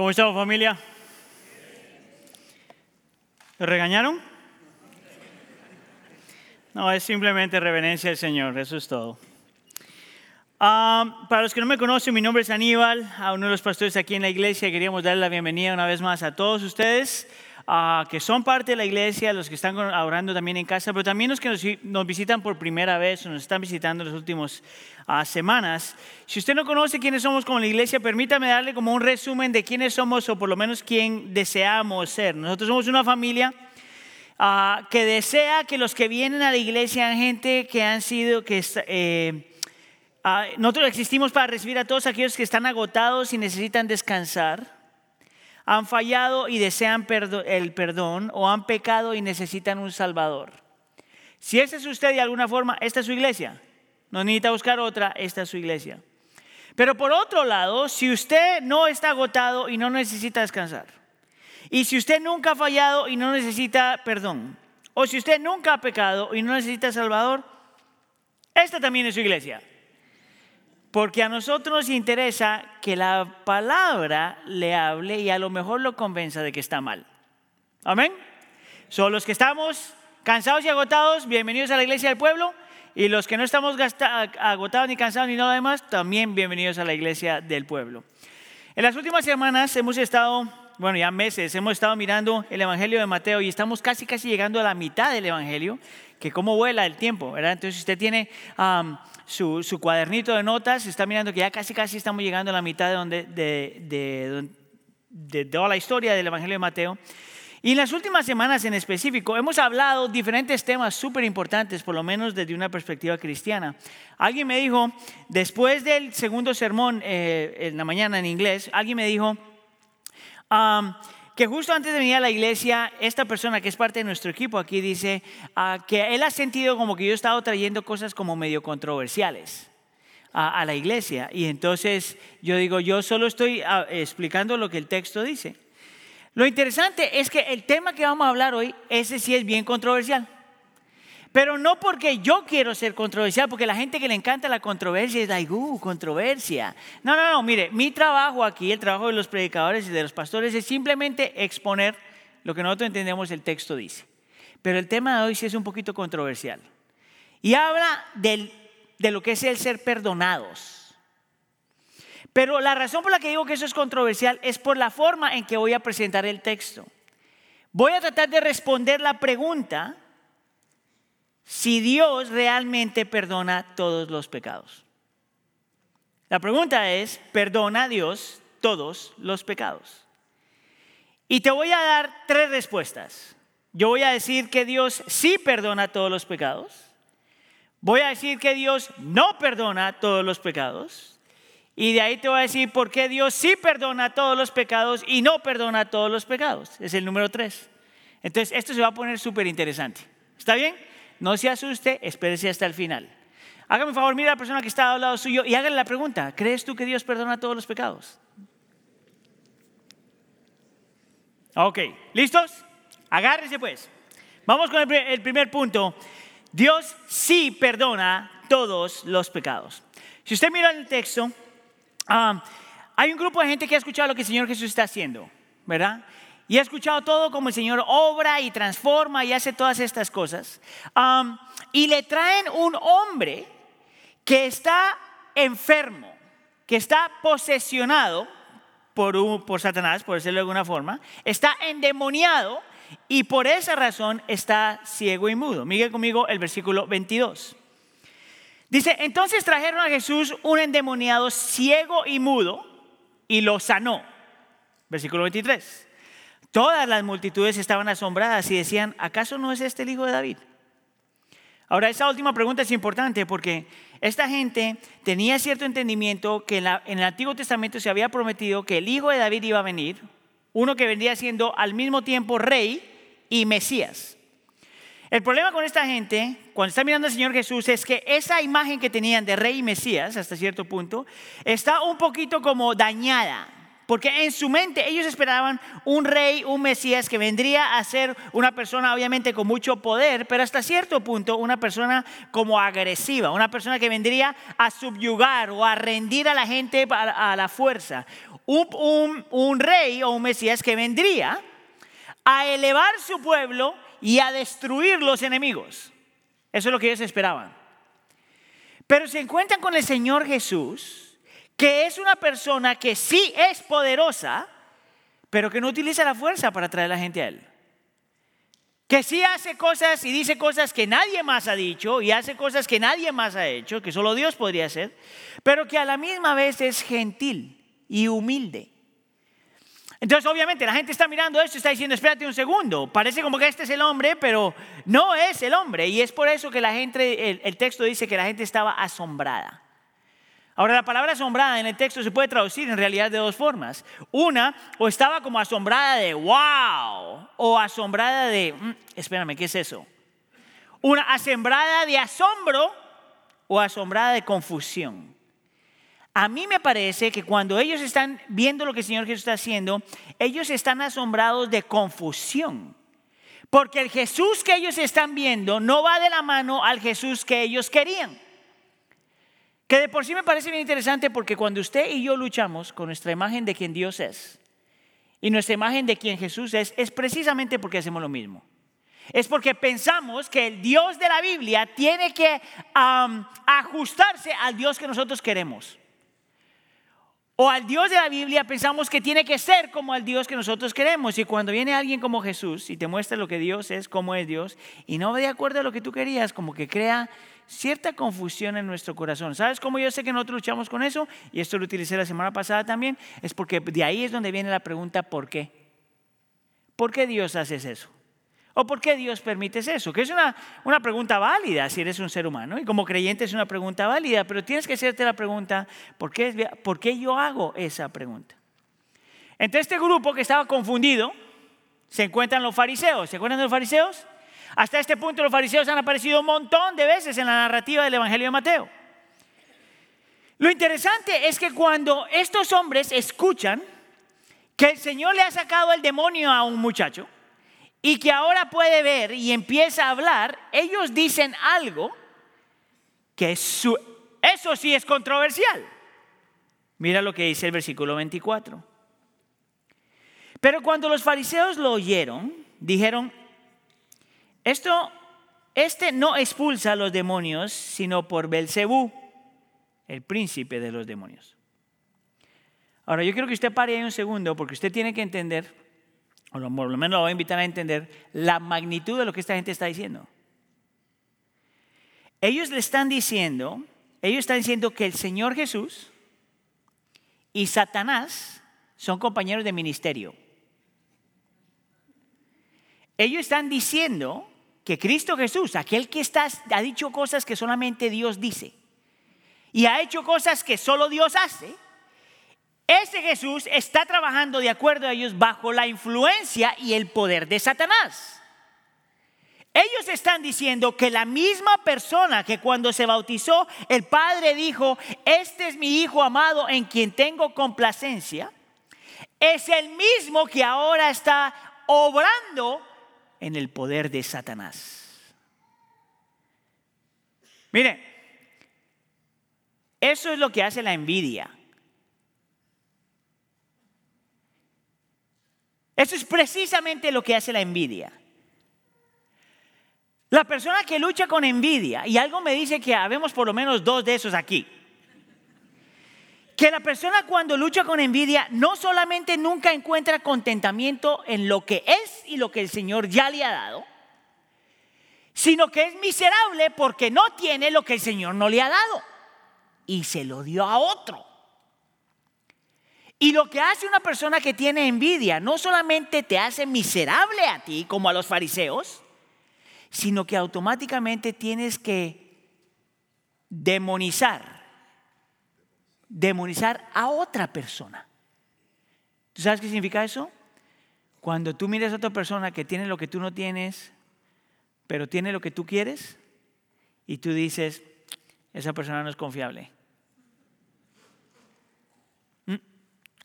¿Cómo estamos familia? ¿Lo regañaron? No, es simplemente reverencia al Señor, eso es todo. Ah, para los que no me conocen, mi nombre es Aníbal, a uno de los pastores aquí en la iglesia. Queríamos darle la bienvenida una vez más a todos ustedes ah, que son parte de la iglesia, los que están orando también en casa, pero también los que nos, visitan por primera vez o nos están visitando en las últimas ah, semanas. Si usted no conoce quiénes somos como la iglesia, permítame darle como un resumen de quiénes somos o por lo menos quién deseamos ser. Nosotros somos una familia Ah, que desea que los que vienen a la iglesia sean gente que han sido, que eh, nosotros existimos para recibir a todos aquellos que están agotados y necesitan descansar, han fallado y desean el perdón o han pecado y necesitan un salvador. Si ese es usted de alguna forma, esta es su iglesia. No necesita buscar otra, esta es su iglesia. Pero por otro lado, si usted no está agotado y no necesita descansar, y si usted nunca ha fallado y no necesita perdón, o si usted nunca ha pecado y no necesita Salvador, esta también es su iglesia. Porque a nosotros nos interesa que la palabra le hable y a lo mejor lo convenza de que está mal. Amén. Son los que estamos cansados y agotados, bienvenidos a la iglesia del pueblo. Y los que no estamos agotados ni cansados ni nada demás, también bienvenidos a la iglesia del pueblo. En las últimas semanas hemos estado bueno, ya meses, hemos estado mirando el Evangelio de Mateo y estamos casi, casi llegando a la mitad del Evangelio, que cómo vuela el tiempo, ¿verdad? Entonces, si usted tiene su, cuadernito de notas, está mirando que ya casi, casi estamos llegando a la mitad de, donde, de, toda la historia del Evangelio de Mateo. Y en las últimas semanas en específico hemos hablado diferentes temas súper importantes, por lo menos desde una perspectiva cristiana. Alguien me dijo, después del segundo sermón eh, en la mañana en inglés, alguien me dijo, que justo antes de venir a la iglesia, esta persona que es parte de nuestro equipo aquí dice ah, que él ha sentido como que yo he estado trayendo cosas como medio controversiales a, la iglesia. Y entonces yo digo, yo solo estoy ah, explicando lo que el texto dice. Lo interesante es que el tema que vamos a hablar hoy, ese sí es bien controversial. Pero no porque yo quiero ser controversial, porque la gente que le encanta la controversia es like, uh, controversia. No, no, no, mire, mi trabajo aquí, el trabajo de los predicadores y de los pastores es simplemente exponer lo que nosotros entendemos el texto dice. Pero el tema de hoy sí es un poquito controversial. Y habla de lo que es el ser perdonados. Pero la razón por la que digo que eso es controversial es por la forma en que voy a presentar el texto. Voy a tratar de responder la pregunta si Dios realmente perdona todos los pecados. La pregunta es, ¿perdona Dios todos los pecados? Y te voy a dar tres respuestas. Yo voy a decir que Dios sí perdona todos los pecados. Voy a decir que Dios no perdona todos los pecados. Y de ahí te voy a decir por qué Dios sí perdona todos los pecados y no perdona todos los pecados. Es el número tres. Entonces, esto se va a poner súper interesante. ¿Está bien? No se asuste, espérese hasta el final. Hágame un favor, mira a la persona que está al lado suyo y hágale la pregunta, ¿crees tú que Dios perdona todos los pecados? Ok, ¿listos? Agárrese pues. Vamos con el primer punto. Dios sí perdona todos los pecados. Si usted mira el texto, ah, hay un grupo de gente que ha escuchado lo que el Señor Jesús está haciendo, ¿verdad? Y he escuchado todo como el Señor obra y transforma y hace todas estas cosas. y le traen un hombre que está enfermo, que está posesionado por, por Satanás, por decirlo de alguna forma, está endemoniado y por esa razón está ciego y mudo. Mire conmigo el versículo 22. Dice, entonces trajeron a Jesús un endemoniado ciego y mudo y lo sanó. Versículo 23. Todas las multitudes estaban asombradas y decían, ¿acaso no es este el hijo de David? Ahora, esa última pregunta es importante porque esta gente tenía cierto entendimiento que en, el Antiguo Testamento se había prometido que el hijo de David iba a venir, uno que vendría siendo al mismo tiempo rey y Mesías. El problema con esta gente, cuando está mirando al Señor Jesús, es que esa imagen que tenían de rey y Mesías, hasta cierto punto, está un poquito como dañada porque en su mente ellos esperaban un rey, un Mesías que vendría a ser una persona obviamente con mucho poder, pero hasta cierto punto una persona como agresiva, una persona que vendría a subyugar o a rendir a la gente a, la fuerza. Un, rey o un Mesías que vendría a elevar su pueblo y a destruir los enemigos. Eso es lo que ellos esperaban. Pero se encuentran con el Señor Jesús, que es una persona que sí es poderosa, pero que no utiliza la fuerza para traer a la gente a Él. Que sí hace cosas y dice cosas que nadie más ha dicho y hace cosas que nadie más ha hecho, que solo Dios podría hacer, pero que a la misma vez es gentil y humilde. Entonces, obviamente, la gente está mirando esto y está diciendo, espérate un segundo, parece como que este es el hombre, pero no es el hombre. Y es por eso que la gente, el, texto dice que la gente estaba asombrada. Ahora, la palabra asombrada en el texto se puede traducir en realidad de dos formas. Una, o estaba como asombrada de wow, o asombrada de, mm, espérame, ¿qué es eso? Una asombrada de asombro o asombrada de confusión. A mí me parece que cuando ellos están viendo lo que el Señor Jesús está haciendo, ellos están asombrados de confusión. Porque el Jesús que ellos están viendo no va de la mano al Jesús que ellos querían. Que de por sí me parece bien interesante porque cuando usted y yo luchamos con nuestra imagen de quien Dios es y nuestra imagen de quien Jesús es, es precisamente porque hacemos lo mismo. Es porque pensamos que el Dios de la Biblia tiene que ajustarse al Dios que nosotros queremos. O al Dios de la Biblia pensamos que tiene que ser como al Dios que nosotros queremos. Y cuando viene alguien como Jesús y te muestra lo que Dios es, cómo es Dios, y no va de acuerdo a lo que tú querías, como que crea cierta confusión en nuestro corazón. ¿Sabes cómo yo sé que nosotros luchamos con eso? Y esto lo utilicé la semana pasada también. Es porque de ahí es donde viene la pregunta, ¿por qué? ¿Por qué Dios hace eso? ¿O por qué Dios permite eso? Que es una, una pregunta válida si eres un ser humano. Y como creyente es una pregunta válida, pero tienes que hacerte la pregunta, ¿por qué, ¿por qué yo hago esa pregunta? Entre este grupo que estaba confundido, se encuentran los fariseos. ¿Se acuerdan de los fariseos? Hasta este punto los fariseos han aparecido un montón de veces en la narrativa del Evangelio de Mateo. Lo interesante es que cuando estos hombres escuchan que el Señor le ha sacado el demonio a un muchacho, y que ahora puede ver y empieza a hablar, ellos dicen algo que eso sí es controversial. Mira lo que dice el versículo 24. Pero cuando los fariseos lo oyeron, dijeron, esto, este no expulsa a los demonios, sino por Belcebú, el príncipe de los demonios. Ahora, yo quiero que usted pare ahí un segundo, porque usted tiene que entender o por lo menos lo voy a invitar a entender, la magnitud de lo que esta gente está diciendo. Ellos le están diciendo, ellos están diciendo que el Señor Jesús y Satanás son compañeros de ministerio. Ellos están diciendo que Cristo Jesús, aquel que está, ha dicho cosas que solamente Dios dice y ha hecho cosas que solo Dios hace, ese Jesús está trabajando de acuerdo a ellos bajo la influencia y el poder de Satanás. Ellos están diciendo que la misma persona que cuando se bautizó el Padre dijo, este es mi Hijo amado en quien tengo complacencia, es el mismo que ahora está obrando en el poder de Satanás. Mire, eso es lo que hace la envidia. Eso es precisamente lo que hace la envidia. La persona que lucha con envidia, y algo me dice que habemos por lo menos dos de esos aquí, que la persona cuando lucha con envidia no solamente nunca encuentra contentamiento en lo que es y lo que el Señor ya le ha dado, sino que es miserable porque no tiene lo que el Señor no le ha dado y se lo dio a otro. Y lo que hace una persona que tiene envidia no solamente te hace miserable a ti, como a los fariseos, sino que automáticamente tienes que demonizar, demonizar a otra persona. ¿Tú sabes qué significa eso? Cuando tú miras a otra persona que tiene lo que tú no tienes, pero tiene lo que tú quieres, y tú dices, esa persona no es confiable.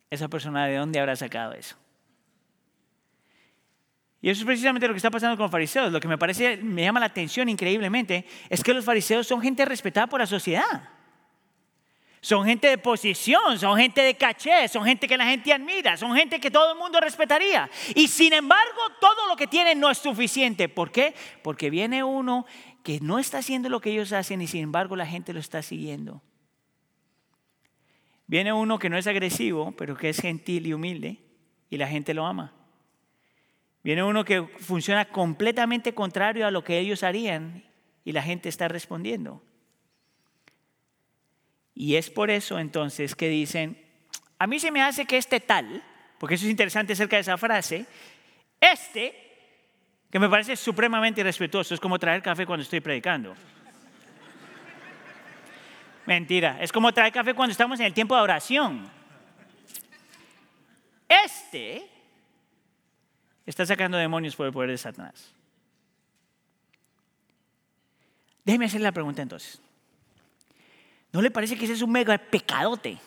esa persona de dónde habrá sacado eso. Y eso es precisamente lo que está pasando con los fariseos. Lo que me parece, me llama la atención increíblemente, es que los fariseos son gente respetada por la sociedad. Son gente de posición, son gente de caché, son gente que la gente admira, son gente que todo el mundo respetaría. Y sin embargo, todo lo que tienen no es suficiente. ¿Por qué? Porque viene uno que no está haciendo lo que ellos hacen y sin embargo la gente lo está siguiendo. Viene uno que no es agresivo, pero que es gentil y humilde y la gente lo ama. Viene uno que funciona completamente contrario a lo que ellos harían y la gente está respondiendo. Y es por eso entonces que dicen, a mí se me hace que este tal, porque eso es interesante acerca de esa frase, este, que me parece supremamente irrespetuoso, es como traer café cuando estoy predicando. Mentira, es como traer café cuando estamos en el tiempo de oración. Este está sacando demonios por el poder de Satanás. Déjeme hacerle la pregunta entonces. ¿No le parece que ese es un mega pecadote?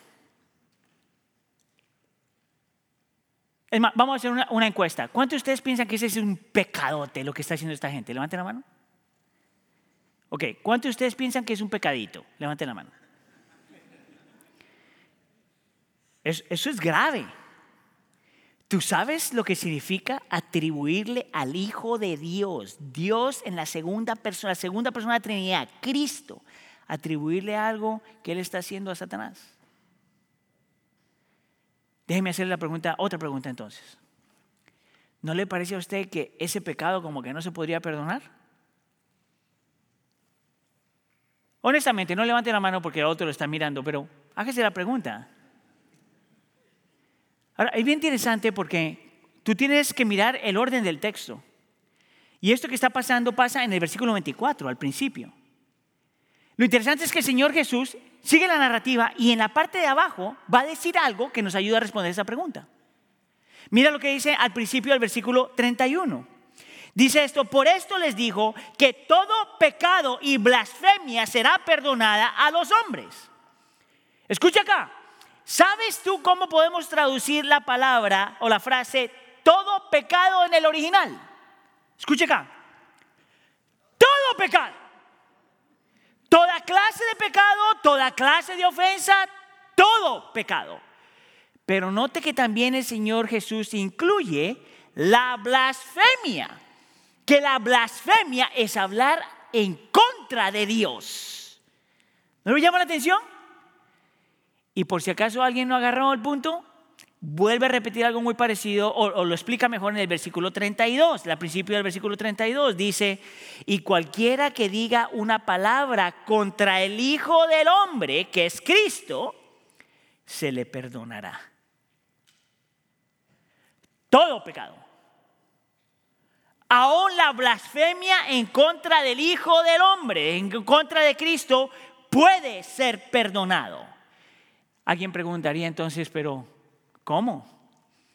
Es más, vamos a hacer una, encuesta. ¿Cuántos de ustedes piensan que ese es un pecadote lo que está haciendo esta gente? Levanten la mano. Ok, ¿cuántos de ustedes piensan que es un pecadito? Levanten la mano. eso es grave. ¿Tú sabes lo que significa atribuirle al Hijo de Dios, Dios en la segunda persona, la segunda persona de la Trinidad, Cristo, atribuirle algo que Él está haciendo a Satanás? Déjeme hacerle la pregunta, otra pregunta entonces. ¿No le parece a usted que ese pecado como que no se podría perdonar? Honestamente, no levante la mano porque el otro lo está mirando, pero hágase la pregunta. Ahora, es bien interesante porque tú tienes que mirar el orden del texto. Y esto que está pasando pasa en el versículo 24, al principio. Lo interesante es que el Señor Jesús sigue la narrativa y en la parte de abajo va a decir algo que nos ayuda a responder esa pregunta. Mira lo que dice al principio del versículo 31. Dice esto, por esto les dijo que todo pecado y blasfemia será perdonada a los hombres. Escucha acá, ¿Sabes tú cómo podemos traducir la palabra o la frase todo pecado en el original? Escuche acá. Todo pecado. Toda clase de pecado, toda clase de ofensa, todo pecado. Pero note que también el Señor Jesús incluye la blasfemia. Que la blasfemia es hablar en contra de Dios. ¿No le llama la atención? Y por si acaso alguien no agarró el punto, vuelve a repetir algo muy parecido o, lo explica mejor en el versículo 32. Al principio del versículo 32 dice, y cualquiera que diga una palabra contra el Hijo del Hombre, que es Cristo, se le perdonará. Todo pecado. Aún la blasfemia en contra del Hijo del Hombre, en contra de Cristo, puede ser perdonado. Alguien preguntaría entonces, pero ¿cómo?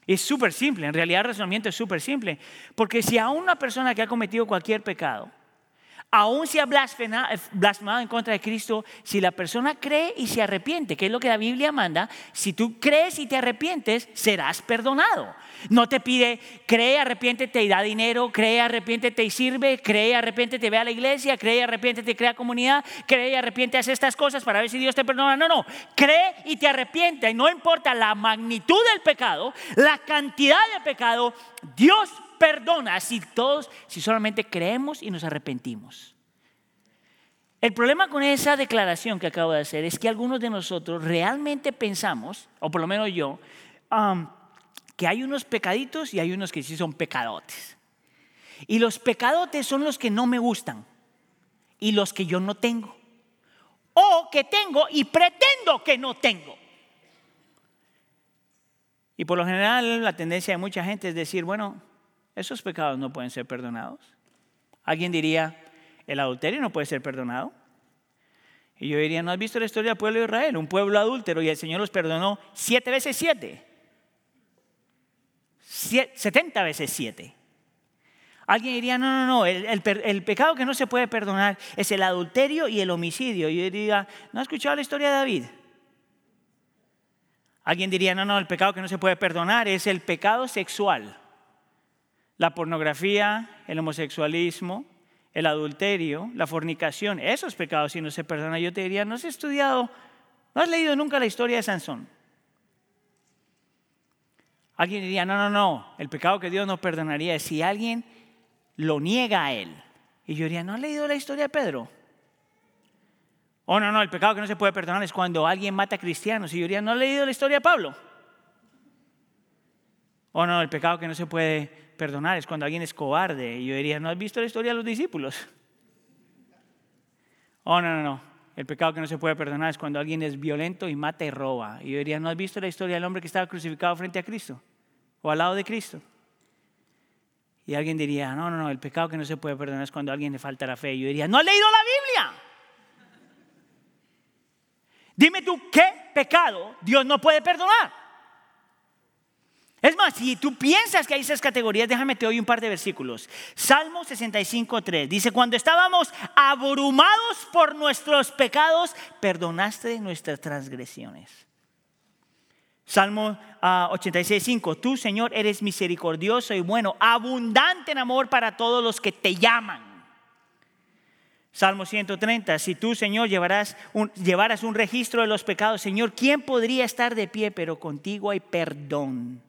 Es súper simple, en realidad el razonamiento es súper simple, porque si a una persona que ha cometido cualquier pecado, aún se ha blasfemado en contra de Cristo, si la persona cree y se arrepiente, que es lo que la Biblia manda, si tú crees y te arrepientes, serás perdonado. No te pide, cree, arrepiéntete y da dinero, cree, arrepiéntete y sirve, cree, arrepiéntete, ve a la iglesia, cree, arrepiéntete y crea comunidad, cree y arrepiéntete, hace estas cosas para ver si Dios te perdona. No, no, cree y te arrepiente y no importa la magnitud del pecado, la cantidad de pecado, Dios perdona si todos, si solamente creemos y nos arrepentimos. El problema con esa declaración que acabo de hacer es que algunos de nosotros realmente pensamos, o por lo menos yo, que hay unos pecaditos y hay unos que sí son pecadotes. Y los pecadotes son los que no me gustan y los que yo no tengo. O que tengo y pretendo que no tengo. Y por lo general la tendencia de mucha gente es decir, bueno, esos pecados no pueden ser perdonados. Alguien diría, el adulterio no puede ser perdonado. Y yo diría, ¿no has visto la historia del pueblo de Israel? Un pueblo adúltero y el Señor los perdonó siete veces siete. Setenta veces siete. Alguien diría, no, no, no, el, pecado que no se puede perdonar es el adulterio y el homicidio. Y yo diría, ¿no has escuchado la historia de David? Alguien diría, no, no, el pecado que no se puede perdonar es el pecado sexual. La pornografía, el homosexualismo, el adulterio, la fornicación, esos pecados si no se perdonan. Yo te diría, no has estudiado, no has leído nunca la historia de Sansón. Alguien diría, no, no, no, el pecado que Dios no perdonaría es si alguien lo niega a él. Y yo diría, ¿no has leído la historia de Pedro? Oh, no, no, el pecado que no se puede perdonar es cuando alguien mata a cristianos. Y yo diría, ¿no has leído la historia de Pablo? Oh, no, el pecado que no se puede perdonar es cuando alguien es cobarde. Y yo diría, ¿no has visto la historia de los discípulos? Oh, no, no, no. El pecado que no se puede perdonar es cuando alguien es violento y mata y roba. Y yo diría, ¿no has visto la historia del hombre que estaba crucificado frente a Cristo? ¿O al lado de Cristo? Y alguien diría, no, no, no, el pecado que no se puede perdonar es cuando a alguien le falta la fe. Y yo diría, ¿no has leído la Biblia? Dime tú, ¿qué pecado Dios no puede perdonar? Es más, si tú piensas que hay esas categorías, déjame te doy un par de versículos. Salmo 65.3 dice, cuando estábamos abrumados por nuestros pecados, perdonaste nuestras transgresiones. Salmo 86.5, ah, tú Señor eres misericordioso y bueno, abundante en amor para todos los que te llaman. Salmo 130, si tú, Señor, llevarás un, llevaras un registro de los pecados, Señor, ¿quién podría estar de pie? Pero contigo hay perdón.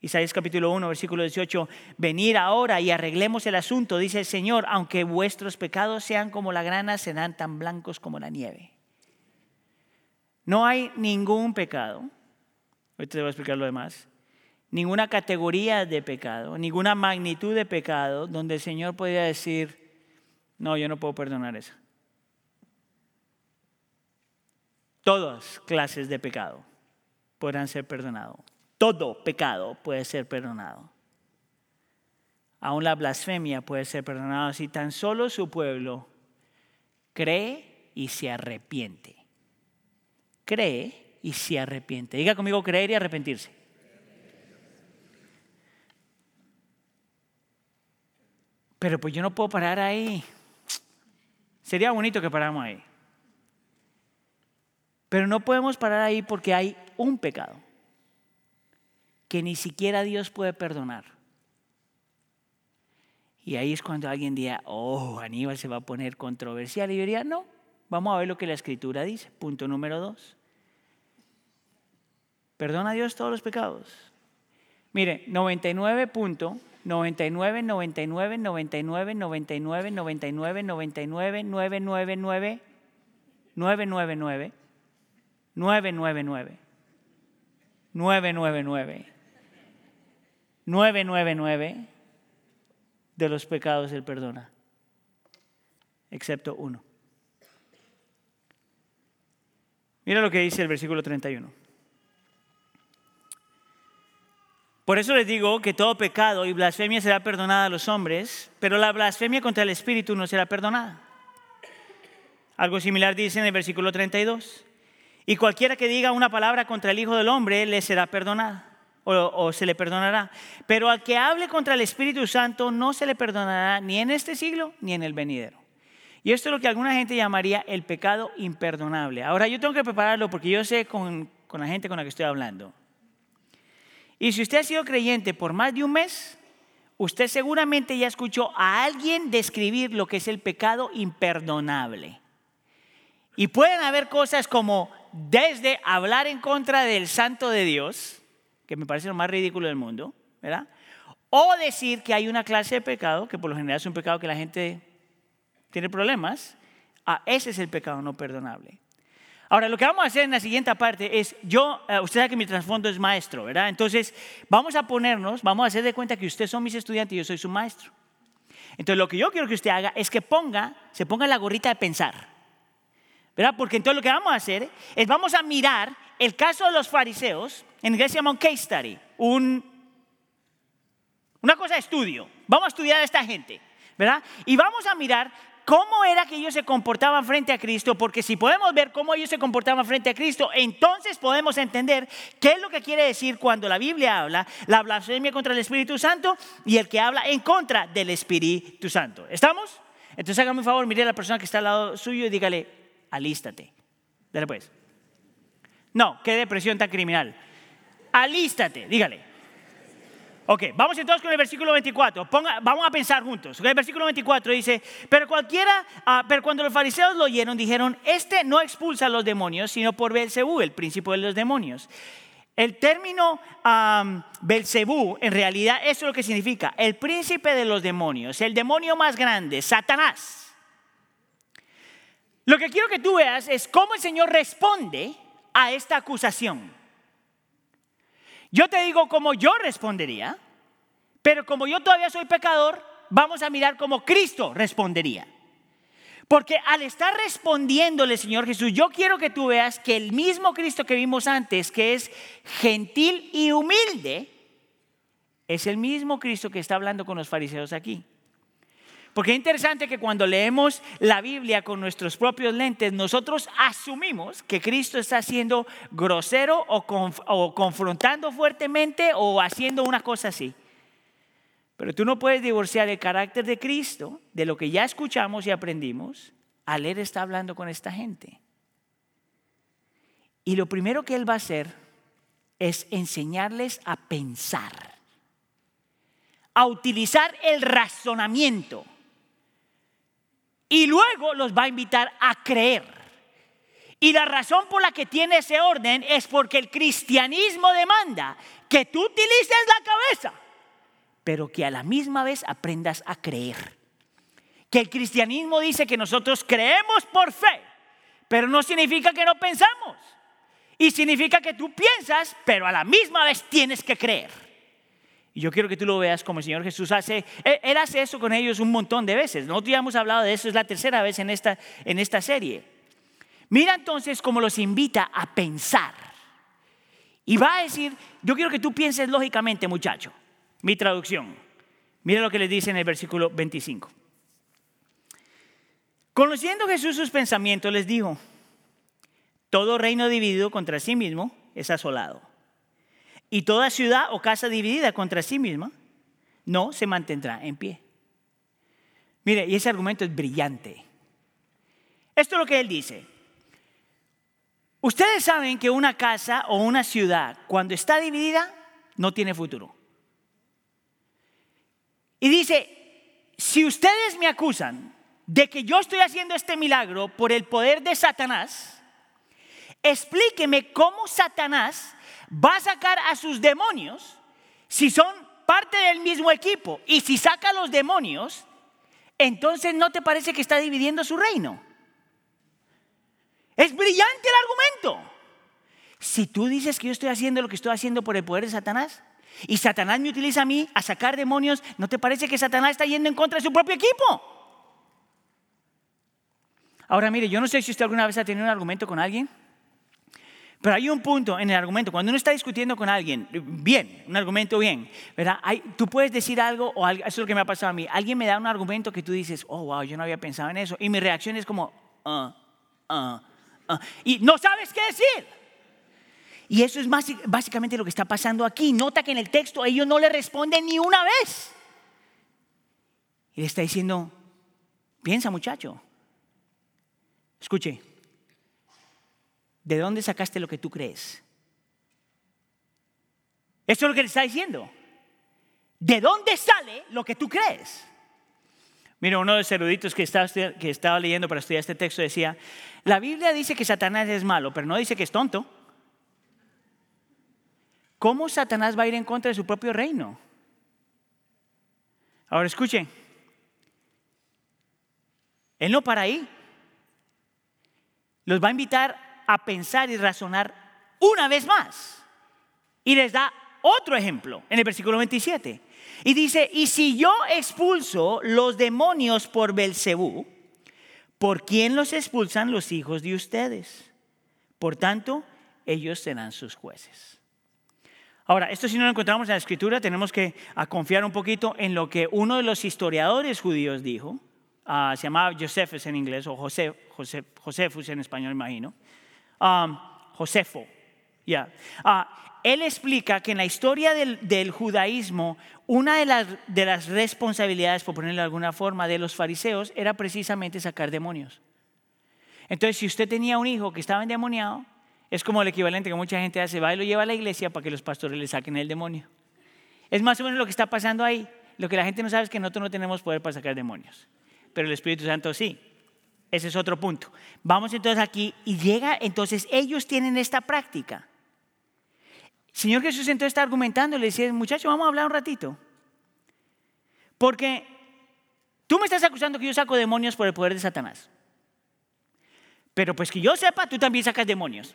Isaías capítulo 1, versículo 18, venir ahora y arreglemos el asunto, dice el Señor, aunque vuestros pecados sean como la grana, serán tan blancos como la nieve. No hay ningún pecado, ahorita te voy a explicar lo demás, ninguna categoría de pecado, ninguna magnitud de pecado donde el Señor podría decir, no, yo no puedo perdonar eso. Todas clases de pecado podrán ser perdonados. Todo pecado puede ser perdonado. Aún la blasfemia puede ser perdonada si tan solo su pueblo cree y se arrepiente. Cree y se arrepiente. Diga conmigo creer y arrepentirse. Pero pues yo no puedo parar ahí. Sería bonito que paráramos ahí. Pero no podemos parar ahí porque hay un pecado que ni siquiera Dios puede perdonar. Y ahí es cuando alguien diría, oh, Aníbal se va a poner controversial. Y yo diría, no, vamos a ver lo que la escritura dice. Punto número dos. Perdona a Dios todos los pecados. Mire, 99 punto 99, 99, 99, 99, 99, 99, 999, 999, 999, 999, 999 de los pecados Él perdona, excepto uno. Mira lo que dice el versículo 31. Por eso les digo que todo pecado y blasfemia será perdonada a los hombres, pero la blasfemia contra el Espíritu no será perdonada. Algo similar dice en el versículo 32. Y cualquiera que diga una palabra contra el Hijo del Hombre le será perdonada o, se le perdonará. Pero al que hable contra el Espíritu Santo no se le perdonará ni en este siglo ni en el venidero. Y esto es lo que alguna gente llamaría el pecado imperdonable. Ahora yo tengo que prepararlo porque yo sé con, con la gente con la que estoy hablando. Y si usted ha sido creyente por más de un mes, usted seguramente ya escuchó a alguien describir lo que es el pecado imperdonable. Y pueden haber cosas como desde hablar en contra del santo de Dios, que me parece lo más ridículo del mundo, ¿verdad? O decir que hay una clase de pecado, que por lo general es un pecado que la gente tiene problemas, ah, ese es el pecado no perdonable. Ahora, lo que vamos a hacer en la siguiente parte es, yo, eh, usted sabe que mi trasfondo es maestro, ¿verdad? Entonces, vamos a ponernos, vamos a hacer de cuenta que ustedes son mis estudiantes y yo soy su maestro. Entonces, lo que yo quiero que usted haga es que ponga, se ponga la gorrita de pensar, ¿verdad? Porque entonces lo que vamos a hacer es, vamos a mirar el caso de los fariseos, en inglés se llama case study, un, una cosa de estudio. Vamos a estudiar a esta gente, ¿verdad? Y vamos a mirar cómo era que ellos se comportaban frente a Cristo, porque si podemos ver cómo ellos se comportaban frente a Cristo, entonces podemos entender qué es lo que quiere decir cuando la Biblia habla la blasfemia contra el Espíritu Santo y el que habla en contra del Espíritu Santo. ¿Estamos? Entonces hágame un favor, mire a la persona que está al lado suyo y dígale, alístate. Dale pues. No, qué depresión tan criminal. Alístate, dígale. Ok, vamos entonces con el versículo 24. vamos a pensar juntos. El versículo 24 dice, pero cualquiera, ah, pero cuando los fariseos lo oyeron, dijeron, este no expulsa a los demonios, sino por Belcebú, el príncipe de los demonios. El término um, Belcebú, en realidad, eso es lo que significa, el príncipe de los demonios, el demonio más grande, Satanás. Lo que quiero que tú veas es cómo el Señor responde a esta acusación. Yo te digo como yo respondería, pero como yo todavía soy pecador, vamos a mirar cómo Cristo respondería. Porque al estar respondiéndole, Señor Jesús, yo quiero que tú veas que el mismo Cristo que vimos antes, que es gentil y humilde, es el mismo Cristo que está hablando con los fariseos aquí. Porque es interesante que cuando leemos la Biblia con nuestros propios lentes, nosotros asumimos que Cristo está siendo grosero o, confrontando fuertemente o haciendo una cosa así. Pero tú no puedes divorciar el carácter de Cristo de lo que ya escuchamos y aprendimos al Él está hablando con esta gente. Y lo primero que Él va a hacer es enseñarles a pensar, a utilizar el razonamiento y luego los va a invitar a creer. Y la razón por la que tiene ese orden es porque el cristianismo demanda que tú utilices la cabeza, pero que a la misma vez aprendas a creer. Que el cristianismo dice que nosotros creemos por fe, pero no significa que no pensamos. Y significa que tú piensas, pero a la misma vez tienes que creer. Y yo quiero que tú lo veas como el Señor Jesús hace. Él, hace eso con ellos un montón de veces. Nosotros ya hemos hablado de eso, es la tercera vez en esta, en esta serie. Mira entonces cómo los invita a pensar. Y va a decir, yo quiero que tú pienses lógicamente, muchacho. Mi traducción. Mira lo que le dice en el versículo 25. Conociendo Jesús sus pensamientos, les dijo, todo reino dividido contra sí mismo es asolado y toda ciudad o casa dividida contra sí misma no se mantendrá en pie. Mire, y ese argumento es brillante. Esto es lo que él dice. Ustedes saben que una casa o una ciudad, cuando está dividida, no tiene futuro. Y dice, si ustedes me acusan de que yo estoy haciendo este milagro por el poder de Satanás, explíqueme cómo Satanás va a sacar a sus demonios si son parte del mismo equipo. Y si saca a los demonios, entonces no te parece que está dividiendo su reino. Es brillante el argumento. Si tú dices que yo estoy haciendo lo que estoy haciendo por el poder de Satanás, y Satanás me utiliza a mí a sacar demonios, ¿no te parece que Satanás está yendo en contra de su propio equipo? Ahora mire, yo no sé si usted alguna vez ha tenido un argumento con alguien pero hay un punto en el argumento, cuando uno está discutiendo con alguien, bien, un argumento bien, ¿verdad? tú puedes decir algo, o eso es lo que me ha pasado a mí, alguien me da un argumento que tú dices, oh, wow, yo no había pensado en eso, y mi reacción es como, uh, uh, uh, y no sabes qué decir. Y eso es básicamente lo que está pasando aquí. Nota que en el texto ellos no le responden ni una vez. Y le está diciendo, piensa muchacho, escuche, ¿De dónde sacaste lo que tú crees? Eso es lo que le está diciendo. ¿De dónde sale lo que tú crees? Mira, uno de los eruditos que estaba, que estaba leyendo para estudiar este texto decía, la Biblia dice que Satanás es malo, pero no dice que es tonto. ¿Cómo Satanás va a ir en contra de su propio reino? Ahora escuchen, él no para ahí. Los va a invitar a pensar y razonar una vez más. Y les da otro ejemplo en el versículo 27. Y dice, y si yo expulso los demonios por Belcebú, ¿por quién los expulsan los hijos de ustedes? Por tanto, ellos serán sus jueces. Ahora, esto si no lo encontramos en la escritura, tenemos que confiar un poquito en lo que uno de los historiadores judíos dijo. Ah, se llamaba Josephus en inglés, o José, José, Josefus en español, imagino um, Josefo. ya ah, él explica que en la historia del, judaísmo, una de las, de las, responsabilidades, por ponerlo de alguna forma, de los fariseos era precisamente sacar demonios. Entonces, si usted tenía un hijo que estaba endemoniado, Es como el equivalente que mucha gente hace, va y lo lleva a la iglesia para que los pastores le saquen el demonio. Es más o menos lo que está pasando ahí. Lo que la gente no sabe es que nosotros no tenemos poder para sacar demonios, pero el Espíritu Santo sí. Ese es otro punto. Vamos entonces aquí y llega, entonces ellos tienen esta práctica. Señor Jesús entonces está argumentando, le dice, muchacho, vamos a hablar un ratito. Porque tú me estás acusando que yo saco demonios por el poder de Satanás. Pero pues que yo sepa, tú también sacas demonios.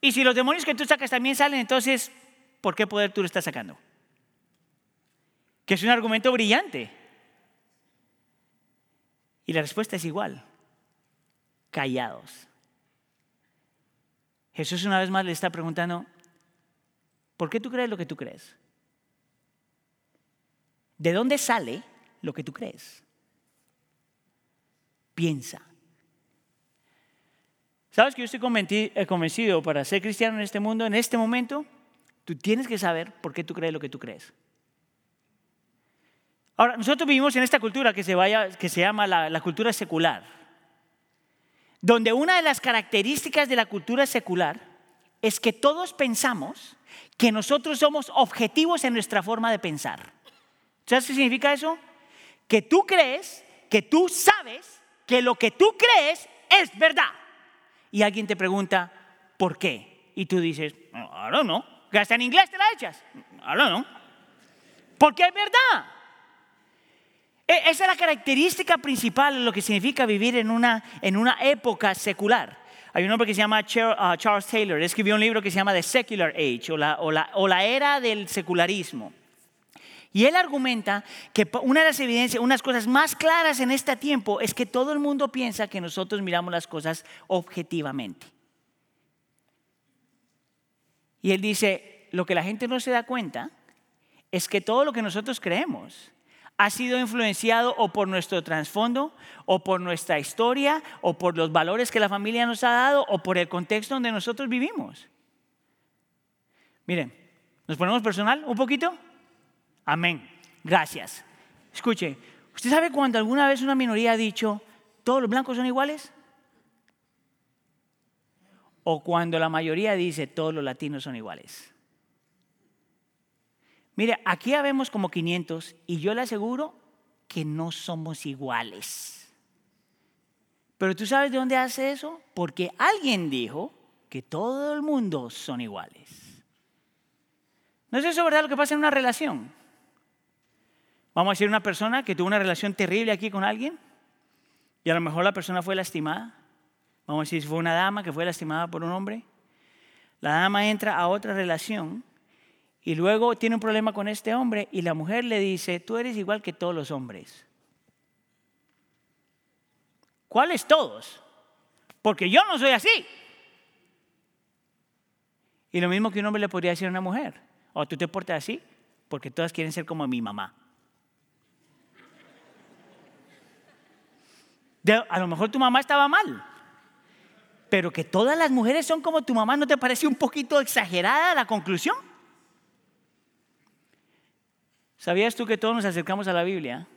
Y si los demonios que tú sacas también salen, entonces, ¿por qué poder tú lo estás sacando? Que es un argumento brillante. Y la respuesta es igual. Callados. Jesús una vez más le está preguntando, ¿por qué tú crees lo que tú crees? ¿De dónde sale lo que tú crees? Piensa. ¿Sabes que yo estoy eh, convencido para ser cristiano en este mundo, en este momento? Tú tienes que saber por qué tú crees lo que tú crees. Ahora, nosotros vivimos en esta cultura que se, vaya, que se llama la, la cultura secular, donde una de las características de la cultura secular es que todos pensamos que nosotros somos objetivos en nuestra forma de pensar. ¿Sabes qué significa eso? Que tú crees, que tú sabes que lo que tú crees es verdad y alguien te pregunta, ¿por qué? Y tú dices, know. Que hasta en inglés te la echas. Don't know. Porque es verdad. E, esa es la característica principal de lo que significa vivir en una, en una época secular. Hay un hombre que se llama uh, Charles Taylor, escribió un libro que se llama The Secular Age o la, o la, o la era del secularismo. Y él argumenta que una de las evidencias, unas cosas más claras en este tiempo es que todo el mundo piensa que nosotros miramos las cosas objetivamente. Y él dice, lo que la gente no se da cuenta es que todo lo que nosotros creemos ha sido influenciado o por nuestro trasfondo, o por nuestra historia, o por los valores que la familia nos ha dado, o por el contexto donde nosotros vivimos. Miren, ¿nos ponemos personal un poquito? Amén. Gracias. Escuche, ¿usted sabe cuando alguna vez una minoría ha dicho, todos los blancos son iguales? O cuando la mayoría dice, todos los latinos son iguales. Mire, aquí habemos como 500 y yo le aseguro que no somos iguales. Pero tú sabes de dónde hace eso? Porque alguien dijo que todo el mundo son iguales. ¿No es eso verdad lo que pasa en una relación? Vamos a decir una persona que tuvo una relación terrible aquí con alguien y a lo mejor la persona fue lastimada. Vamos a decir fue una dama que fue lastimada por un hombre. La dama entra a otra relación y luego tiene un problema con este hombre y la mujer le dice, tú eres igual que todos los hombres. ¿Cuáles todos? Porque yo no soy así. Y lo mismo que un hombre le podría decir a una mujer, o oh, tú te portas así porque todas quieren ser como mi mamá. a lo mejor tu mamá estaba mal. Pero que todas las mujeres son como tu mamá, ¿no te parece un poquito exagerada la conclusión? ¿Sabías tú que todos nos acercamos a la Biblia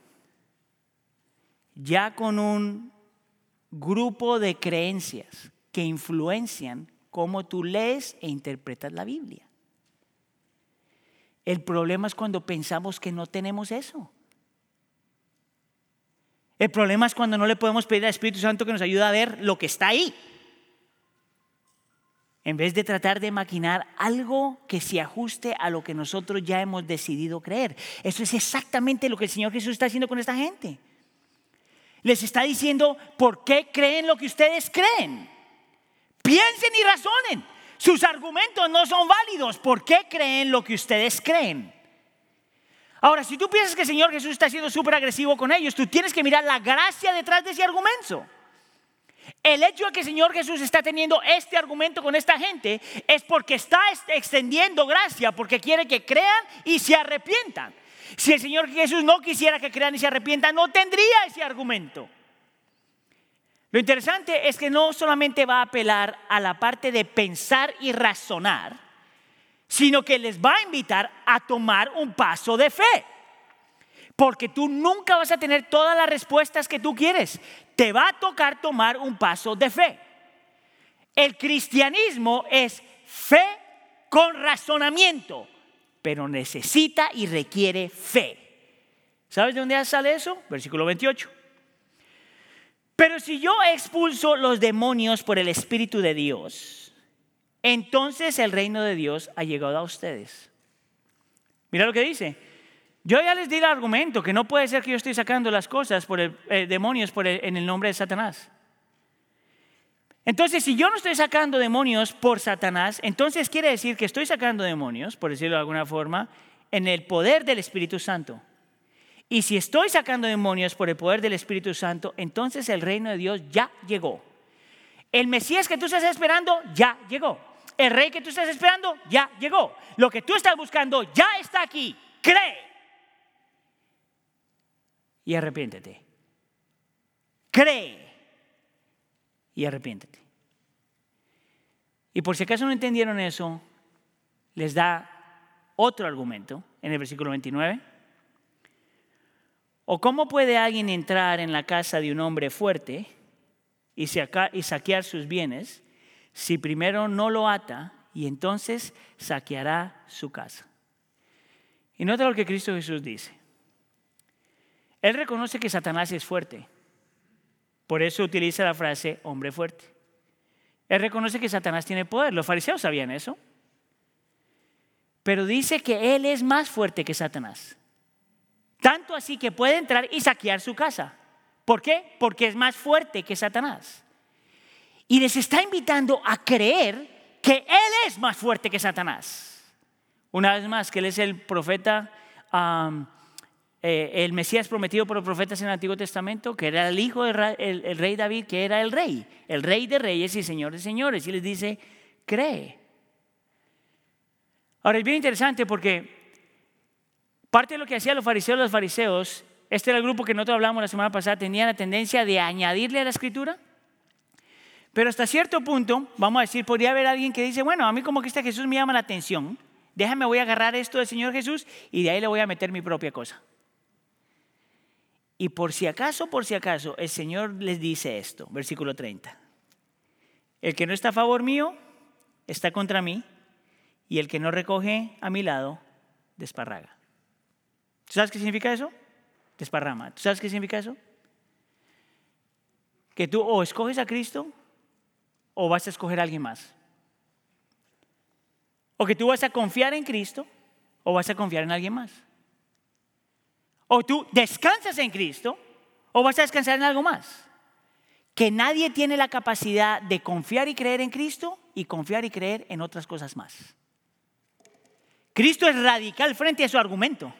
ya con un grupo de creencias que influencian cómo tú lees e interpretas la Biblia? El problema es cuando pensamos que no tenemos eso. El problema es cuando no le podemos pedir al Espíritu Santo que nos ayude a ver lo que está ahí. En vez de tratar de maquinar algo que se ajuste a lo que nosotros ya hemos decidido creer. Eso es exactamente lo que el Señor Jesús está haciendo con esta gente. Les está diciendo, ¿por qué creen lo que ustedes creen? Piensen y razonen. Sus argumentos no son válidos. ¿Por qué creen lo que ustedes creen? Ahora, si tú piensas que el Señor Jesús está siendo súper agresivo con ellos, tú tienes que mirar la gracia detrás de ese argumento. El hecho de que el Señor Jesús está teniendo este argumento con esta gente es porque está extendiendo gracia, porque quiere que crean y se arrepientan. Si el Señor Jesús no quisiera que crean y se arrepientan, no tendría ese argumento. Lo interesante es que no solamente va a apelar a la parte de pensar y razonar, sino que les va a invitar a tomar un paso de fe. Porque tú nunca vas a tener todas las respuestas que tú quieres. Te va a tocar tomar un paso de fe. El cristianismo es fe con razonamiento, pero necesita y requiere fe. ¿Sabes de dónde sale eso? Versículo 28. Pero si yo expulso los demonios por el Espíritu de Dios, entonces el reino de Dios ha llegado a ustedes. Mira lo que dice. Yo ya les di el argumento que no puede ser que yo esté sacando las cosas por el, eh, demonios por en el nombre de Satanás. Entonces, si yo no estoy sacando demonios por Satanás, entonces quiere decir que estoy sacando demonios, por decirlo de alguna forma, en el poder del Espíritu Santo. Y si estoy sacando demonios por el poder del Espíritu Santo, entonces el reino de Dios ya llegó. El Mesías que tú estás esperando ya llegó. El rey que tú estás esperando ya llegó. Lo que tú estás buscando ya está aquí. Cree. Y arrepiéntete. Cree. Y arrepiéntete. Y por si acaso no entendieron eso, les da otro argumento en el versículo 29 ¿O cómo puede alguien entrar en la casa de un hombre fuerte y, saquear sus bienes si primero no lo ata y entonces saqueará su casa? Y nota lo que Cristo Jesús dice. Él reconoce que Satanás es fuerte. Por eso utiliza la frase hombre fuerte. Él reconoce que Satanás tiene poder. Los fariseos sabían eso. Pero dice que Él es más fuerte que Satanás. Tanto así que puede entrar y saquear su casa. ¿Por qué? Porque es más fuerte que Satanás. Y les está invitando a creer que Él es más fuerte que Satanás. Una vez más, que Él es el profeta, eh, el Mesías prometido por los profetas en el Antiguo Testamento, que era el hijo del rey David, que era el rey, el rey de reyes y señor de señores. Y les dice, cree. Ahora es bien interesante porque Parte de lo que hacían los fariseos, los fariseos, este era el grupo que nosotros hablamos la semana pasada, tenía la tendencia de añadirle a la escritura. Pero hasta cierto punto, vamos a decir, podría haber alguien que dice, bueno, a mí como que este Jesús me llama la atención, déjame, voy a agarrar esto del Señor Jesús y de ahí le voy a meter mi propia cosa. Y por si acaso, por si acaso, el Señor les dice esto, versículo 30. El que no está a favor mío, está contra mí, y el que no recoge a mi lado, desparraga. ¿Tú sabes qué significa eso? Desparrama. ¿Tú sabes qué significa eso? Que tú o escoges a Cristo o vas a escoger a alguien más. O que tú vas a confiar en Cristo o vas a confiar en alguien más. O tú descansas en Cristo o vas a descansar en algo más. Que nadie tiene la capacidad de confiar y creer en Cristo y confiar y creer en otras cosas más. Cristo es radical frente a su argumento.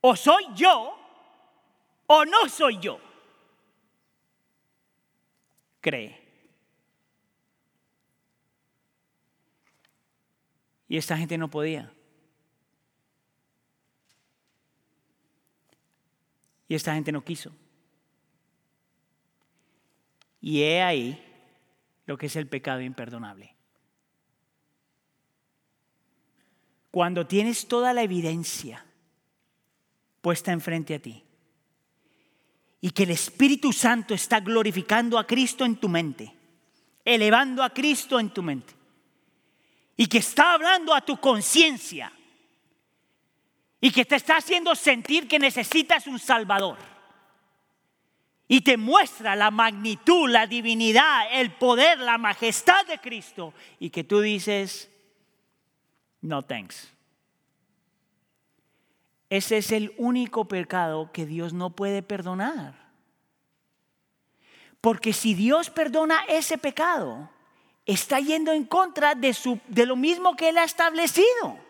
O soy yo o no soy yo. Cree. Y esta gente no podía. Y esta gente no quiso. Y he ahí lo que es el pecado imperdonable. Cuando tienes toda la evidencia puesta enfrente a ti. Y que el Espíritu Santo está glorificando a Cristo en tu mente, elevando a Cristo en tu mente. Y que está hablando a tu conciencia. Y que te está haciendo sentir que necesitas un Salvador. Y te muestra la magnitud, la divinidad, el poder, la majestad de Cristo. Y que tú dices, no thanks. Ese es el único pecado que Dios no puede perdonar. Porque si Dios perdona ese pecado, está yendo en contra de, de lo mismo que Él ha establecido.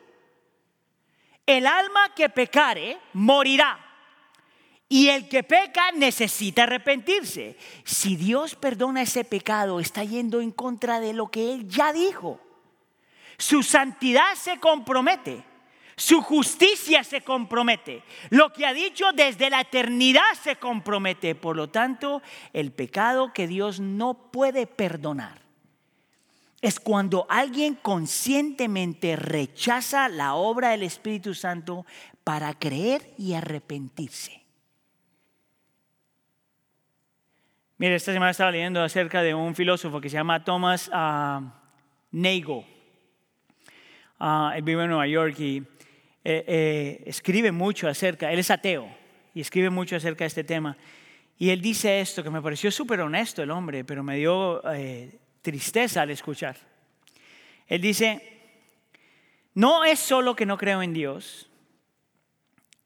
El alma que pecare morirá. Y el que peca necesita arrepentirse. Si Dios perdona ese pecado, está yendo en contra de lo que Él ya dijo. Su santidad se compromete. Su justicia se compromete. Lo que ha dicho desde la eternidad se compromete. Por lo tanto, el pecado que Dios no puede perdonar es cuando alguien conscientemente rechaza la obra del Espíritu Santo para creer y arrepentirse. Mire, esta semana estaba leyendo acerca de un filósofo que se llama Thomas uh, Nagel. Uh, él vive en Nueva York y eh, eh, escribe mucho acerca, él es ateo y escribe mucho acerca de este tema. Y él dice esto que me pareció súper honesto el hombre, pero me dio eh, tristeza al escuchar. Él dice, no es solo que no creo en Dios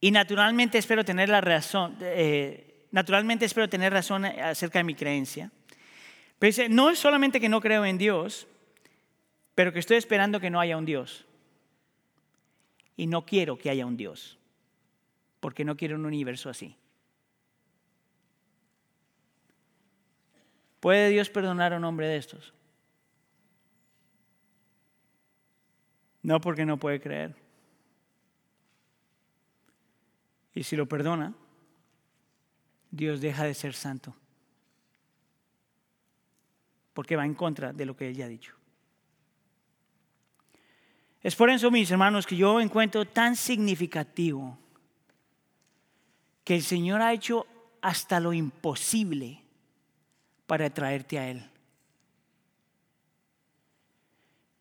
y naturalmente espero tener la razón, eh, naturalmente espero tener razón acerca de mi creencia. Pero dice, no es solamente que no creo en Dios, pero que estoy esperando que no haya un Dios. Y no quiero que haya un Dios, porque no quiero un universo así. ¿Puede Dios perdonar a un hombre de estos? No porque no puede creer. Y si lo perdona, Dios deja de ser santo. Porque va en contra de lo que él ya ha dicho. Es por eso, mis hermanos, que yo encuentro tan significativo que el Señor ha hecho hasta lo imposible para traerte a Él.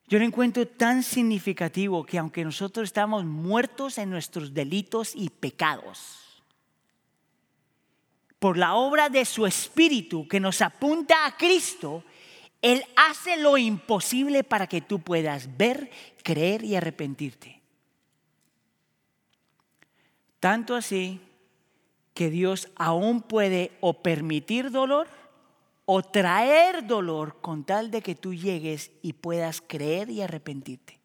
Yo lo encuentro tan significativo que aunque nosotros estamos muertos en nuestros delitos y pecados, por la obra de su Espíritu que nos apunta a Cristo, Él hace lo imposible para que tú puedas ver, creer y arrepentirte. Tanto así que Dios aún puede o permitir dolor o traer dolor con tal de que tú llegues y puedas creer y arrepentirte.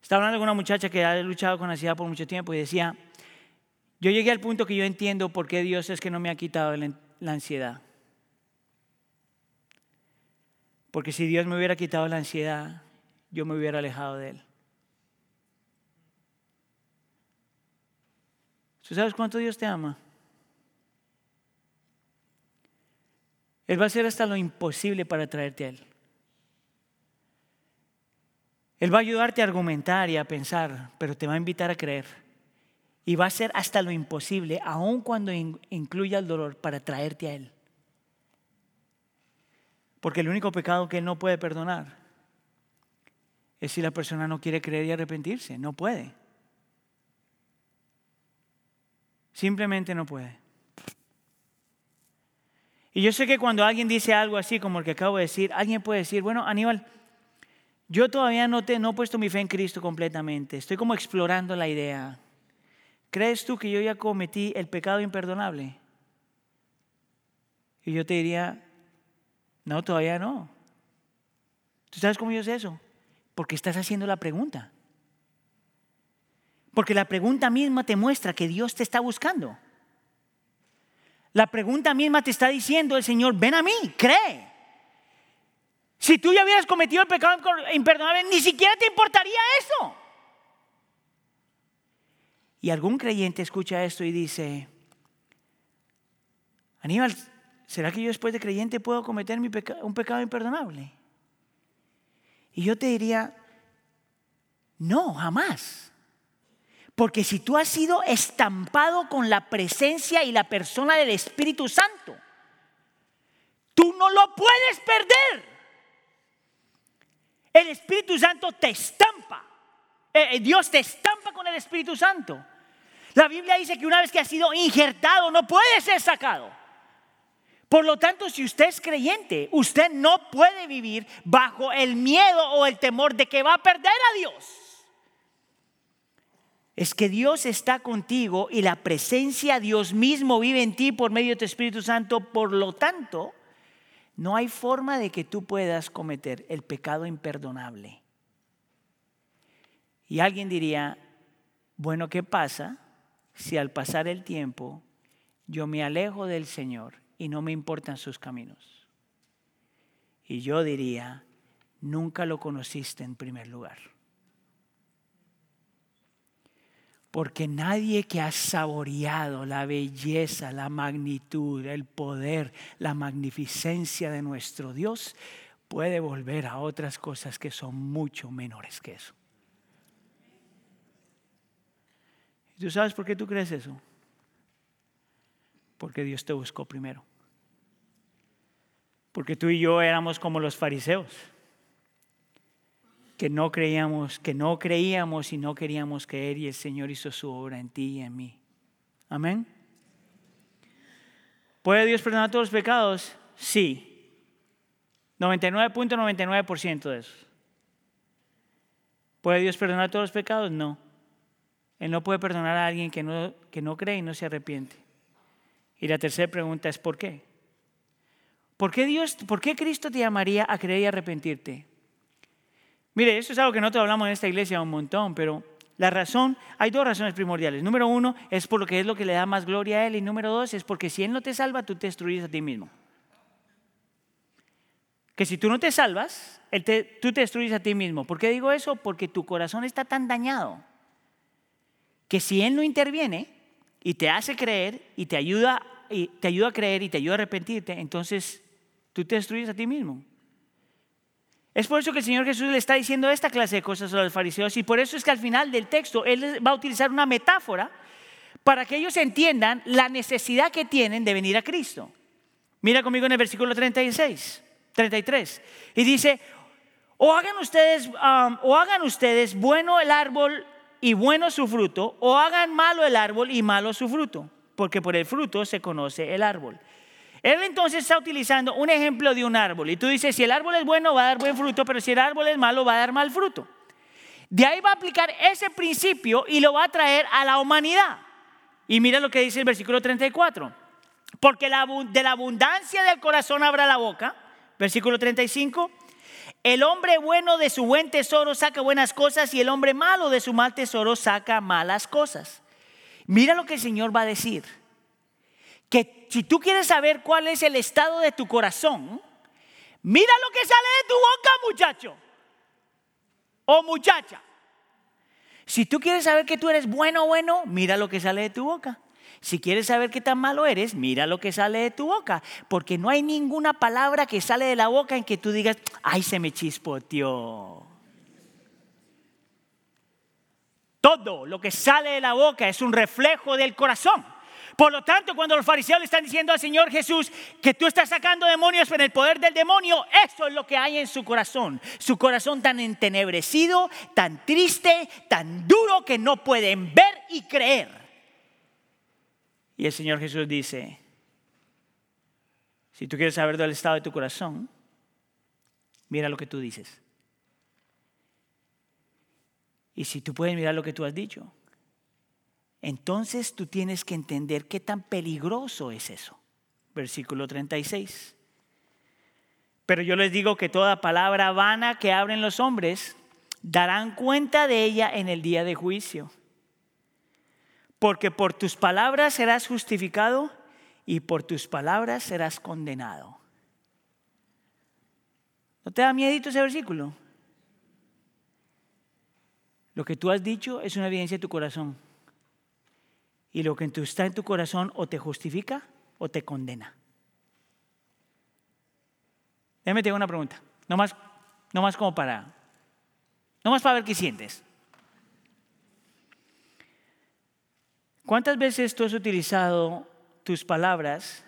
Estaba hablando con una muchacha que ha luchado con ansiedad por mucho tiempo y decía, yo llegué al punto que yo entiendo por qué Dios es que no me ha quitado la ansiedad. Porque si Dios me hubiera quitado la ansiedad, yo me hubiera alejado de Él. ¿Tú sabes cuánto Dios te ama? Él va a hacer hasta lo imposible para traerte a Él. Él va a ayudarte a argumentar y a pensar, pero te va a invitar a creer. Y va a hacer hasta lo imposible, aun cuando incluya el dolor, para traerte a Él. Porque el único pecado que Él no puede perdonar es si la persona no quiere creer y arrepentirse. No puede. Simplemente no puede. Y yo sé que cuando alguien dice algo así como el que acabo de decir, alguien puede decir, bueno, Aníbal, yo todavía no, te, no he puesto mi fe en Cristo completamente, estoy como explorando la idea. ¿Crees tú que yo ya cometí el pecado imperdonable? Y yo te diría, no, todavía no. ¿Tú sabes cómo yo sé eso? Porque estás haciendo la pregunta. Porque la pregunta misma te muestra que Dios te está buscando. La pregunta misma te está diciendo el Señor, ven a mí, cree. Si tú ya hubieras cometido el pecado imperdonable, ni siquiera te importaría eso. Y algún creyente escucha esto y dice, Aníbal, ¿será que yo después de creyente puedo cometer un pecado imperdonable? Y yo te diría, no, jamás. Porque si tú has sido estampado con la presencia y la persona del Espíritu Santo, tú no lo puedes perder. El Espíritu Santo te estampa. Eh, eh, Dios te estampa con el Espíritu Santo. La Biblia dice que una vez que ha sido injertado no puede ser sacado. Por lo tanto, si usted es creyente, usted no puede vivir bajo el miedo o el temor de que va a perder a Dios es que Dios está contigo y la presencia de Dios mismo vive en ti por medio de tu Espíritu Santo. Por lo tanto, no hay forma de que tú puedas cometer el pecado imperdonable. Y alguien diría, bueno, ¿qué pasa si al pasar el tiempo yo me alejo del Señor y no me importan sus caminos? Y yo diría, nunca lo conociste en primer lugar. Porque nadie que ha saboreado la belleza, la magnitud, el poder, la magnificencia de nuestro Dios puede volver a otras cosas que son mucho menores que eso. ¿Tú sabes por qué tú crees eso? Porque Dios te buscó primero. Porque tú y yo éramos como los fariseos, que no creíamos, que no creíamos y no queríamos creer y el Señor hizo su obra en ti y en mí. Amén. ¿Puede Dios perdonar todos los pecados? Sí. 99.99% de eso. ¿Puede Dios perdonar todos los pecados? No. Él no puede perdonar a alguien que no, que no cree y no se arrepiente. Y la tercera pregunta es ¿por qué? ¿Por qué Dios, por qué Cristo te llamaría a creer y arrepentirte? Mire, eso es algo que nosotros hablamos en esta iglesia un montón, pero la razón, hay dos razones primordiales. Número uno es por lo que es lo que le da más gloria a Él y número dos es porque si Él no te salva, tú te destruyes a ti mismo. Que si tú no te salvas, tú te destruyes a ti mismo. ¿Por qué digo eso? Porque tu corazón está tan dañado que si Él no interviene y te hace creer y te ayuda, y te ayuda a creer y te ayuda a arrepentirte, entonces tú te destruyes a ti mismo. Es por eso que el Señor Jesús le está diciendo esta clase de cosas a los fariseos y por eso es que al final del texto Él va a utilizar una metáfora para que ellos entiendan la necesidad que tienen de venir a Cristo. Mira conmigo en el versículo 36, 33. Y dice, o hagan ustedes, um, o hagan ustedes bueno el árbol y bueno su fruto, o hagan malo el árbol y malo su fruto, porque por el fruto se conoce el árbol. Él entonces está utilizando un ejemplo de un árbol. Y tú dices, si el árbol es bueno, va a dar buen fruto, pero si el árbol es malo, va a dar mal fruto. De ahí va a aplicar ese principio y lo va a traer a la humanidad. Y mira lo que dice el versículo 34. Porque de la abundancia del corazón abra la boca. Versículo 35. El hombre bueno de su buen tesoro saca buenas cosas y el hombre malo de su mal tesoro saca malas cosas. Mira lo que el Señor va a decir que si tú quieres saber cuál es el estado de tu corazón, mira lo que sale de tu boca, muchacho o muchacha. Si tú quieres saber que tú eres bueno o bueno, mira lo que sale de tu boca. Si quieres saber qué tan malo eres, mira lo que sale de tu boca. Porque no hay ninguna palabra que sale de la boca en que tú digas, ay, se me chispoteó. Todo lo que sale de la boca es un reflejo del corazón. Por lo tanto, cuando los fariseos le están diciendo al Señor Jesús que tú estás sacando demonios en el poder del demonio, eso es lo que hay en su corazón. Su corazón tan entenebrecido, tan triste, tan duro que no pueden ver y creer. Y el Señor Jesús dice, si tú quieres saber del estado de tu corazón, mira lo que tú dices. Y si tú puedes mirar lo que tú has dicho, entonces tú tienes que entender qué tan peligroso es eso. Versículo 36. Pero yo les digo que toda palabra vana que abren los hombres darán cuenta de ella en el día de juicio. Porque por tus palabras serás justificado y por tus palabras serás condenado. ¿No te da miedito ese versículo? Lo que tú has dicho es una evidencia de tu corazón. Y lo que está en tu corazón o te justifica o te condena. Déjame te una pregunta. No más, no más como para. No más para ver qué sientes. ¿Cuántas veces tú has utilizado tus palabras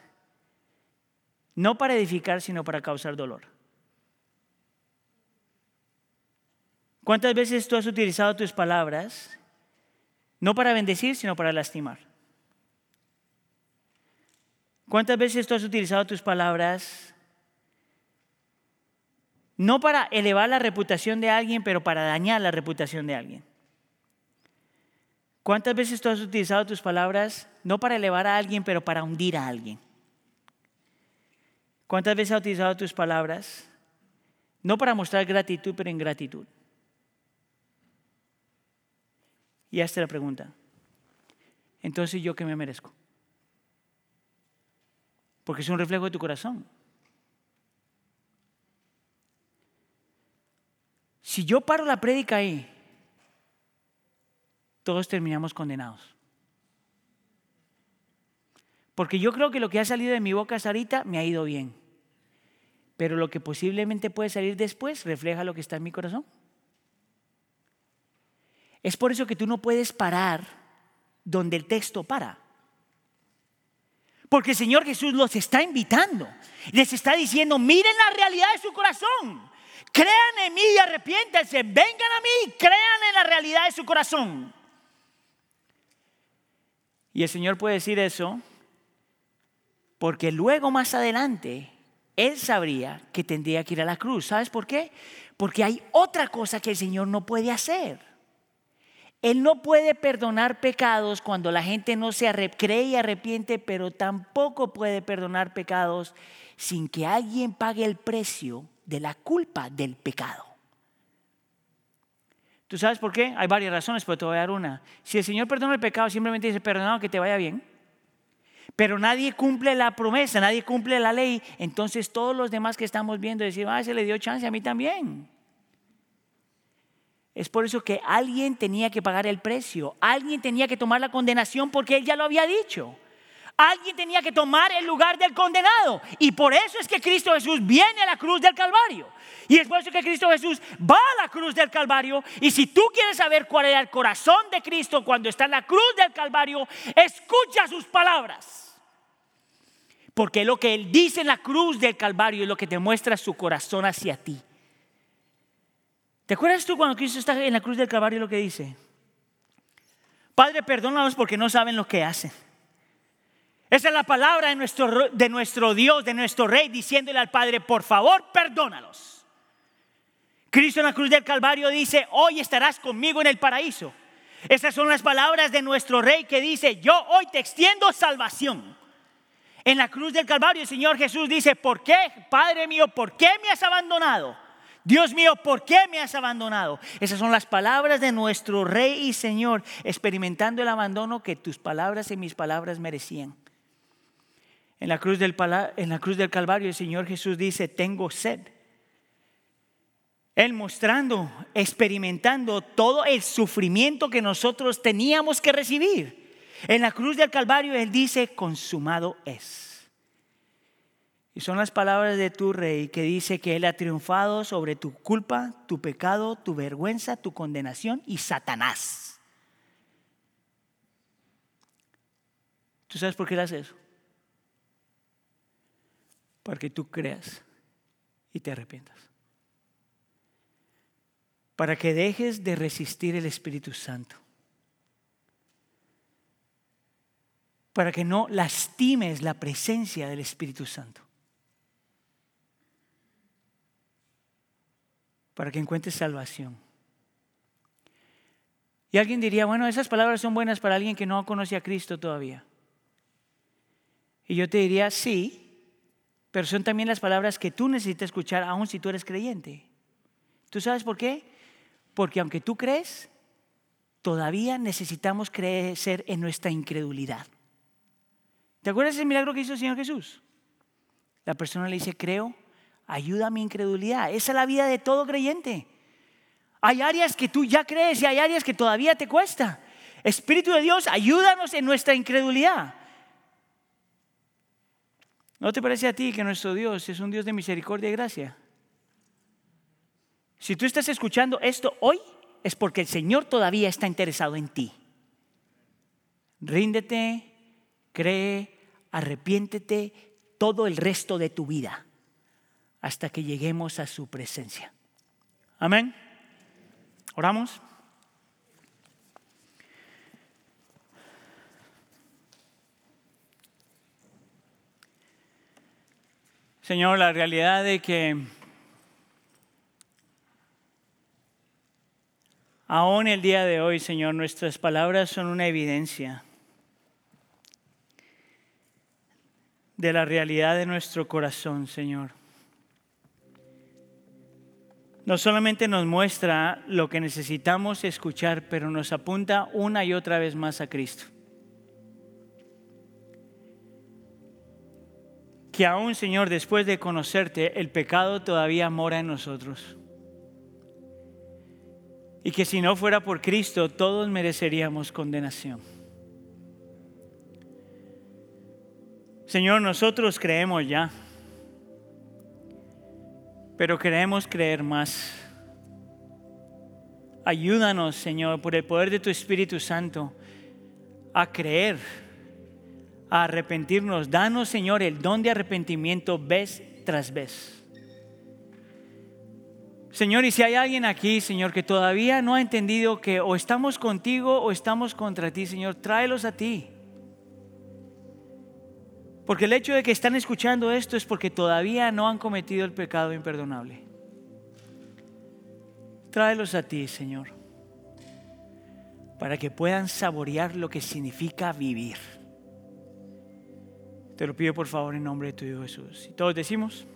no para edificar, sino para causar dolor? ¿Cuántas veces tú has utilizado tus palabras no para bendecir, sino para lastimar. ¿Cuántas veces tú has utilizado tus palabras no para elevar la reputación de alguien, pero para dañar la reputación de alguien? ¿Cuántas veces tú has utilizado tus palabras no para elevar a alguien, pero para hundir a alguien? ¿Cuántas veces has utilizado tus palabras no para mostrar gratitud, pero ingratitud? Y hazte la pregunta. Entonces, ¿yo qué me merezco? Porque es un reflejo de tu corazón. Si yo paro la prédica ahí, todos terminamos condenados. Porque yo creo que lo que ha salido de mi boca hasta ahorita me ha ido bien. Pero lo que posiblemente puede salir después refleja lo que está en mi corazón. Es por eso que tú no puedes parar donde el texto para. Porque el Señor Jesús los está invitando. Les está diciendo, miren la realidad de su corazón. Crean en mí y arrepiéntanse. Vengan a mí, crean en la realidad de su corazón. Y el Señor puede decir eso porque luego más adelante Él sabría que tendría que ir a la cruz. ¿Sabes por qué? Porque hay otra cosa que el Señor no puede hacer. Él no puede perdonar pecados cuando la gente no se cree y arrepiente, pero tampoco puede perdonar pecados sin que alguien pague el precio de la culpa del pecado. ¿Tú sabes por qué? Hay varias razones, pero te voy a dar una. Si el Señor perdona el pecado, simplemente dice, perdonado, que te vaya bien. Pero nadie cumple la promesa, nadie cumple la ley. Entonces todos los demás que estamos viendo decir, ah, se le dio chance a mí también. Es por eso que alguien tenía que pagar el precio, alguien tenía que tomar la condenación porque él ya lo había dicho. Alguien tenía que tomar el lugar del condenado. Y por eso es que Cristo Jesús viene a la cruz del Calvario. Y es por eso que Cristo Jesús va a la cruz del Calvario. Y si tú quieres saber cuál era el corazón de Cristo cuando está en la cruz del Calvario, escucha sus palabras. Porque lo que Él dice en la cruz del Calvario es lo que te muestra su corazón hacia ti. ¿Te acuerdas tú cuando Cristo está en la cruz del Calvario lo que dice? Padre, perdónanos porque no saben lo que hacen. Esa es la palabra de nuestro, de nuestro Dios, de nuestro Rey, diciéndole al Padre, por favor, perdónalos. Cristo en la cruz del Calvario dice, hoy estarás conmigo en el paraíso. Esas son las palabras de nuestro Rey que dice, yo hoy te extiendo salvación. En la cruz del Calvario el Señor Jesús dice, ¿por qué, Padre mío, por qué me has abandonado? Dios mío, ¿por qué me has abandonado? Esas son las palabras de nuestro Rey y Señor, experimentando el abandono que tus palabras y mis palabras merecían. En la, cruz del, Calvario el Señor Jesús dice, tengo sed. Él mostrando, experimentando todo el sufrimiento que nosotros teníamos que recibir. En la cruz del Calvario Él dice, consumado es. Y son las palabras de tu rey que dice que Él ha triunfado sobre tu culpa, tu pecado, tu vergüenza, tu condenación y Satanás. ¿Tú sabes por qué Él hace eso? para que tú creas y te arrepientas. Para que dejes de resistir el Espíritu Santo. Para que no lastimes la presencia del Espíritu Santo. Para que encuentres salvación. Y alguien diría, bueno, esas palabras son buenas para alguien que no conoce a Cristo todavía. Y yo te diría, sí, pero son también las palabras que tú necesitas escuchar aun si tú eres creyente. ¿Tú sabes por qué? Porque aunque tú crees, todavía necesitamos crecer en nuestra incredulidad. ¿Te acuerdas del milagro que hizo el Señor Jesús? La persona le dice, creo, ayuda a mi incredulidad. Esa es la vida de todo creyente. Hay áreas que tú ya crees y hay áreas que todavía te cuesta. Espíritu de Dios, ayúdanos en nuestra incredulidad. ¿No te parece a ti que nuestro Dios es un Dios de misericordia y gracia? Si tú estás escuchando esto hoy, es porque el Señor todavía está interesado en ti. Ríndete, cree, arrepiéntete todo el resto de tu vida hasta que lleguemos a su presencia. Amén. Oramos. Señor, la realidad de que aún el día de hoy, Señor, nuestras palabras son una evidencia de la realidad de nuestro corazón, Señor. No solamente nos muestra lo que necesitamos escuchar, pero nos apunta una y otra vez más a Cristo. que aún, Señor, después de conocerte, el pecado todavía mora en nosotros. Y que si no fuera por Cristo, todos mereceríamos condenación. Señor, nosotros creemos ya, pero queremos creer más. Ayúdanos, Señor, por el poder de tu Espíritu Santo, a creer a arrepentirnos. Danos, Señor, el don de arrepentimiento vez tras vez. Señor, y si hay alguien aquí, Señor, que todavía no ha entendido que o estamos contigo o estamos contra ti, Señor, tráelos a ti. Porque el hecho de que están escuchando esto es porque todavía no han cometido el pecado imperdonable. Tráelos a ti, Señor, para que puedan saborear lo que significa vivir. Te lo pido por favor en nombre de tu Hijo Jesús. Y todos decimos.